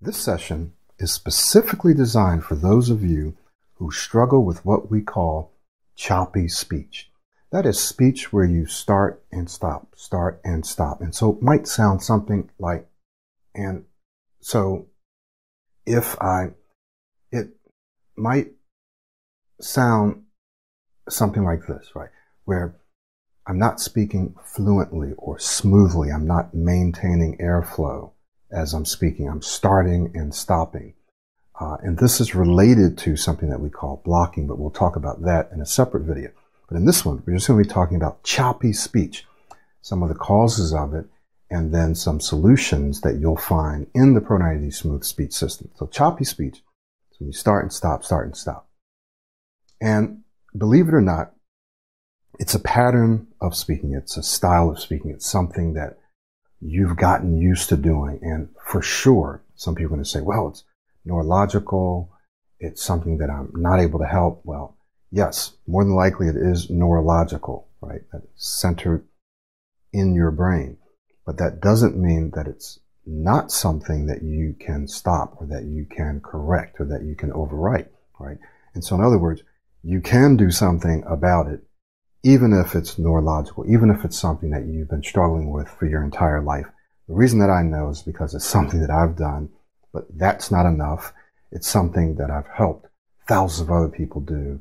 This session is specifically designed for those of you who struggle with what we call choppy speech. That is speech where you start and stop, start and stop. And so it might sound something like, and so if I, it might sound something like this, right? Where I'm not speaking fluently or smoothly. I'm not maintaining airflow as I'm speaking. I'm starting and stopping. Uh, and this is related to something that we call blocking, but we'll talk about that in a separate video. But in this one, we're just going to be talking about choppy speech, some of the causes of it, and then some solutions that you'll find in the Pro 90 Smooth Speech System. So choppy speech, so you start and stop, start and stop. And believe it or not, it's a pattern of speaking. It's a style of speaking. It's something that you've gotten used to doing. And for sure, some people are going to say, well, it's neurological. It's something that I'm not able to help. Well, yes, more than likely it is neurological, right? That's centered in your brain. But that doesn't mean that it's not something that you can stop or that you can correct or that you can overwrite, right? And so in other words, you can do something about it even if it's neurological, even if it's something that you've been struggling with for your entire life. The reason that I know is because it's something that I've done, but that's not enough. It's something that I've helped thousands of other people do.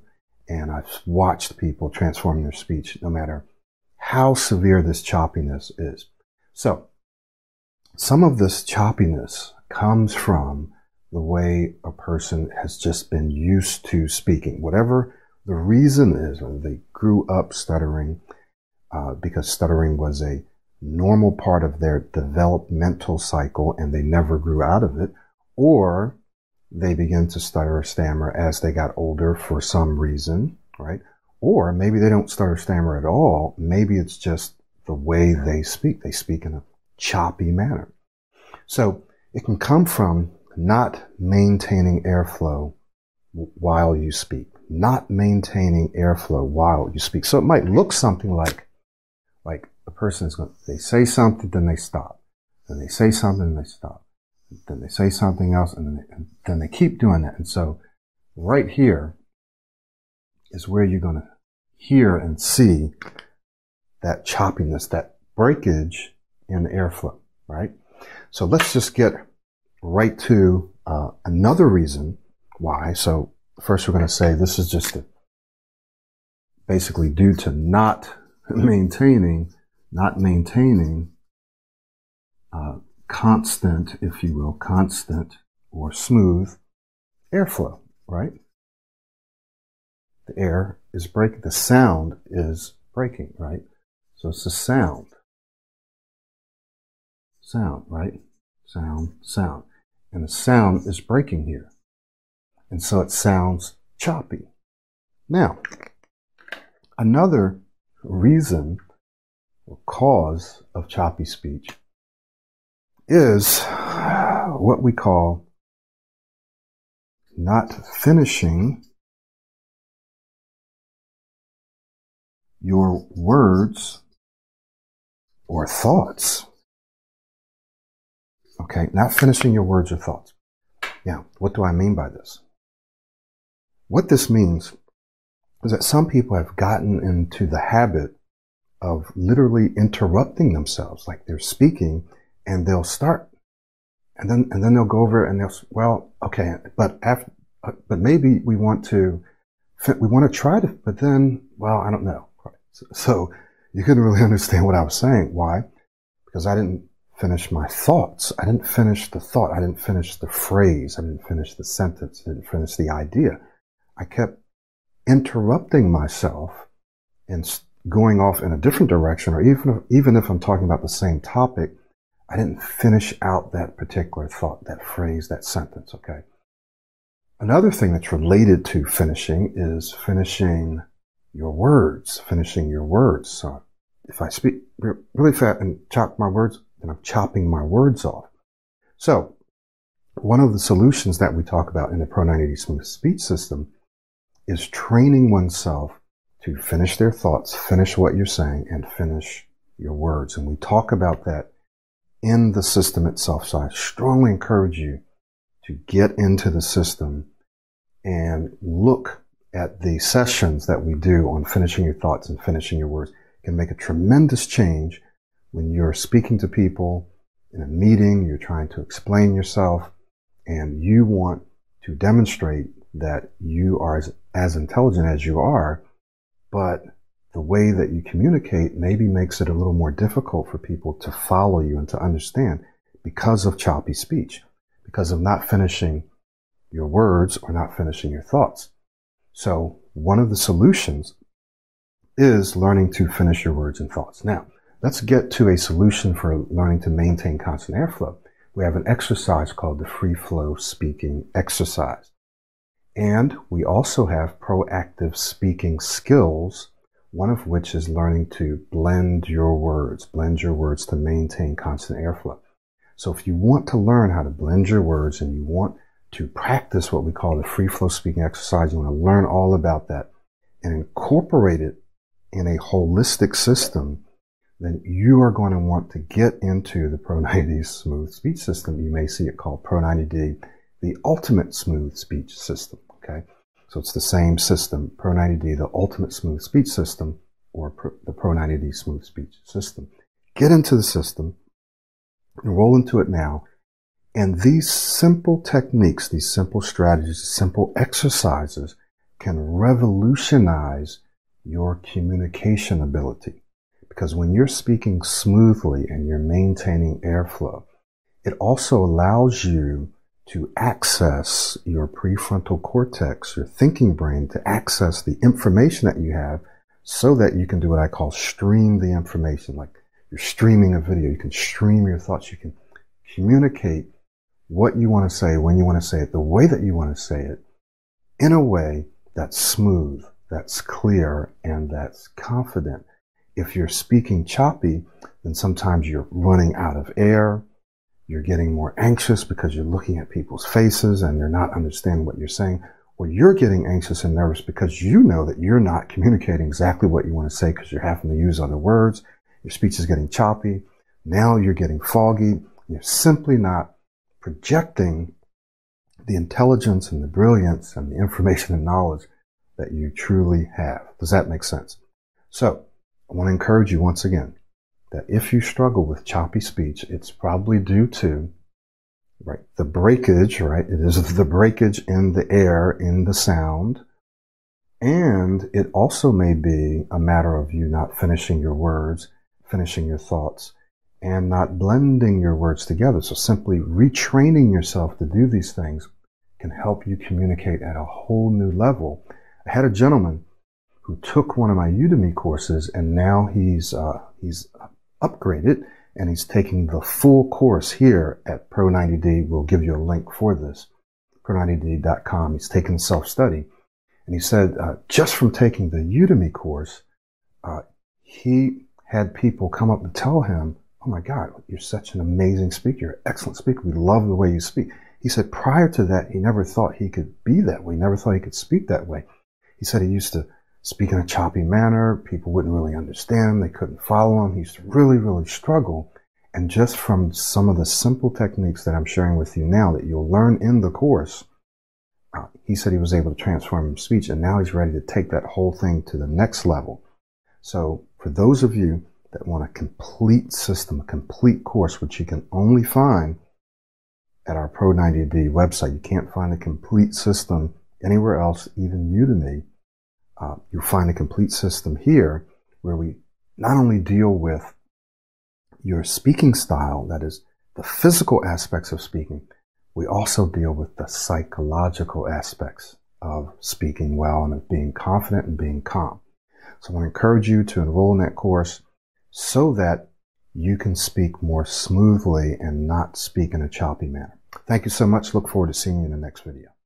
And I've watched people transform their speech no matter how severe this choppiness is. So some of this choppiness comes from the way a person has just been used to speaking. Whatever the reason is they grew up stuttering uh, because stuttering was a normal part of their developmental cycle and they never grew out of it, or they begin to stutter or stammer as they got older for some reason, right? Or maybe they don't stutter or stammer at all. Maybe it's just the way they speak. They speak in a choppy manner. So it can come from not maintaining airflow while you speak not maintaining airflow while you speak. So it might look something like, like a person is going, they say something, then they stop. Then they say something, they stop. Then they say something else, and then they, and then they keep doing that. And so right here is where you're going to hear and see that choppiness, that breakage in airflow, right? So let's just get right to uh, another reason why. So first we're going to say this is just basically due to not maintaining, not maintaining uh, constant, if you will, constant or smooth airflow, right? The air is breaking, the sound is breaking, right? So it's the sound. Sound, right? Sound, sound. And the sound is breaking here. And so it sounds choppy. Now, another reason or cause of choppy speech is what we call not finishing your words or thoughts. Okay, not finishing your words or thoughts. Now, what do I mean by this? What this means is that some people have gotten into the habit of literally interrupting themselves, like they're speaking and they'll start and then, and then they'll go over and they'll, well, okay, but after, uh, but maybe we want to, we want to try to, but then, well, I don't know. So you couldn't really understand what I was saying. Why? Because I didn't finish my thoughts. I didn't finish the thought. I didn't finish the phrase. I didn't finish the sentence. I didn't finish the idea. I kept interrupting myself and going off in a different direction, or even if, even if I'm talking about the same topic, I didn't finish out that particular thought, that phrase, that sentence. Okay. Another thing that's related to finishing is finishing your words, finishing your words. So if I speak really fast and chop my words, then I'm chopping my words off. So one of the solutions that we talk about in the Pro 90D Smooth Speech System is training oneself to finish their thoughts, finish what you're saying, and finish your words. And we talk about that in the system itself. So I strongly encourage you to get into the system and look at the sessions that we do on finishing your thoughts and finishing your words It can make a tremendous change when you're speaking to people in a meeting, you're trying to explain yourself, and you want to demonstrate that you are as, as intelligent as you are, but the way that you communicate maybe makes it a little more difficult for people to follow you and to understand because of choppy speech, because of not finishing your words or not finishing your thoughts. So one of the solutions is learning to finish your words and thoughts. Now, let's get to a solution for learning to maintain constant airflow. We have an exercise called the free flow speaking exercise. And we also have proactive speaking skills, one of which is learning to blend your words, blend your words to maintain constant airflow. So if you want to learn how to blend your words and you want to practice what we call the free flow speaking exercise, you want to learn all about that and incorporate it in a holistic system, then you are going to want to get into the Pro 90D smooth speech system. You may see it called Pro 90D, the ultimate smooth speech system. Okay. So it's the same system, Pro 90D, the ultimate smooth speech system, or the Pro 90D smooth speech system. Get into the system, enroll into it now, and these simple techniques, these simple strategies, simple exercises can revolutionize your communication ability. Because when you're speaking smoothly and you're maintaining airflow, it also allows you to access your prefrontal cortex, your thinking brain, to access the information that you have so that you can do what I call stream the information. Like you're streaming a video, you can stream your thoughts, you can communicate what you want to say, when you want to say it, the way that you want to say it, in a way that's smooth, that's clear, and that's confident. If you're speaking choppy, then sometimes you're running out of air you're getting more anxious because you're looking at people's faces and they're not understanding what you're saying, or you're getting anxious and nervous because you know that you're not communicating exactly what you want to say because you're having to use other words. Your speech is getting choppy. Now you're getting foggy. You're simply not projecting the intelligence and the brilliance and the information and knowledge that you truly have. Does that make sense? So I want to encourage you once again that if you struggle with choppy speech, it's probably due to right the breakage, right? It is the breakage in the air, in the sound. And it also may be a matter of you not finishing your words, finishing your thoughts, and not blending your words together. So simply retraining yourself to do these things can help you communicate at a whole new level. I had a gentleman who took one of my Udemy courses and now he's, uh, he's upgraded and he's taking the full course here at Pro90D. We'll give you a link for this, pro90d.com. He's taking self-study. And he said, uh, just from taking the Udemy course, uh, he had people come up and tell him, Oh my God, you're such an amazing speaker. You're an excellent speaker. We love the way you speak. He said prior to that, he never thought he could be that way. He never thought he could speak that way. He said he used to speak in a choppy manner. People wouldn't really understand. They couldn't follow him. He used to really, really struggle. And just from some of the simple techniques that I'm sharing with you now that you'll learn in the course, uh, he said he was able to transform his speech and now he's ready to take that whole thing to the next level. So for those of you that want a complete system, a complete course, which you can only find at our Pro 90D website, you can't find a complete system anywhere else, even Udemy uh, you find a complete system here where we not only deal with your speaking style, that is the physical aspects of speaking, we also deal with the psychological aspects of speaking well and of being confident and being calm. So I want to encourage you to enroll in that course so that you can speak more smoothly and not speak in a choppy manner. Thank you so much. Look forward to seeing you in the next video.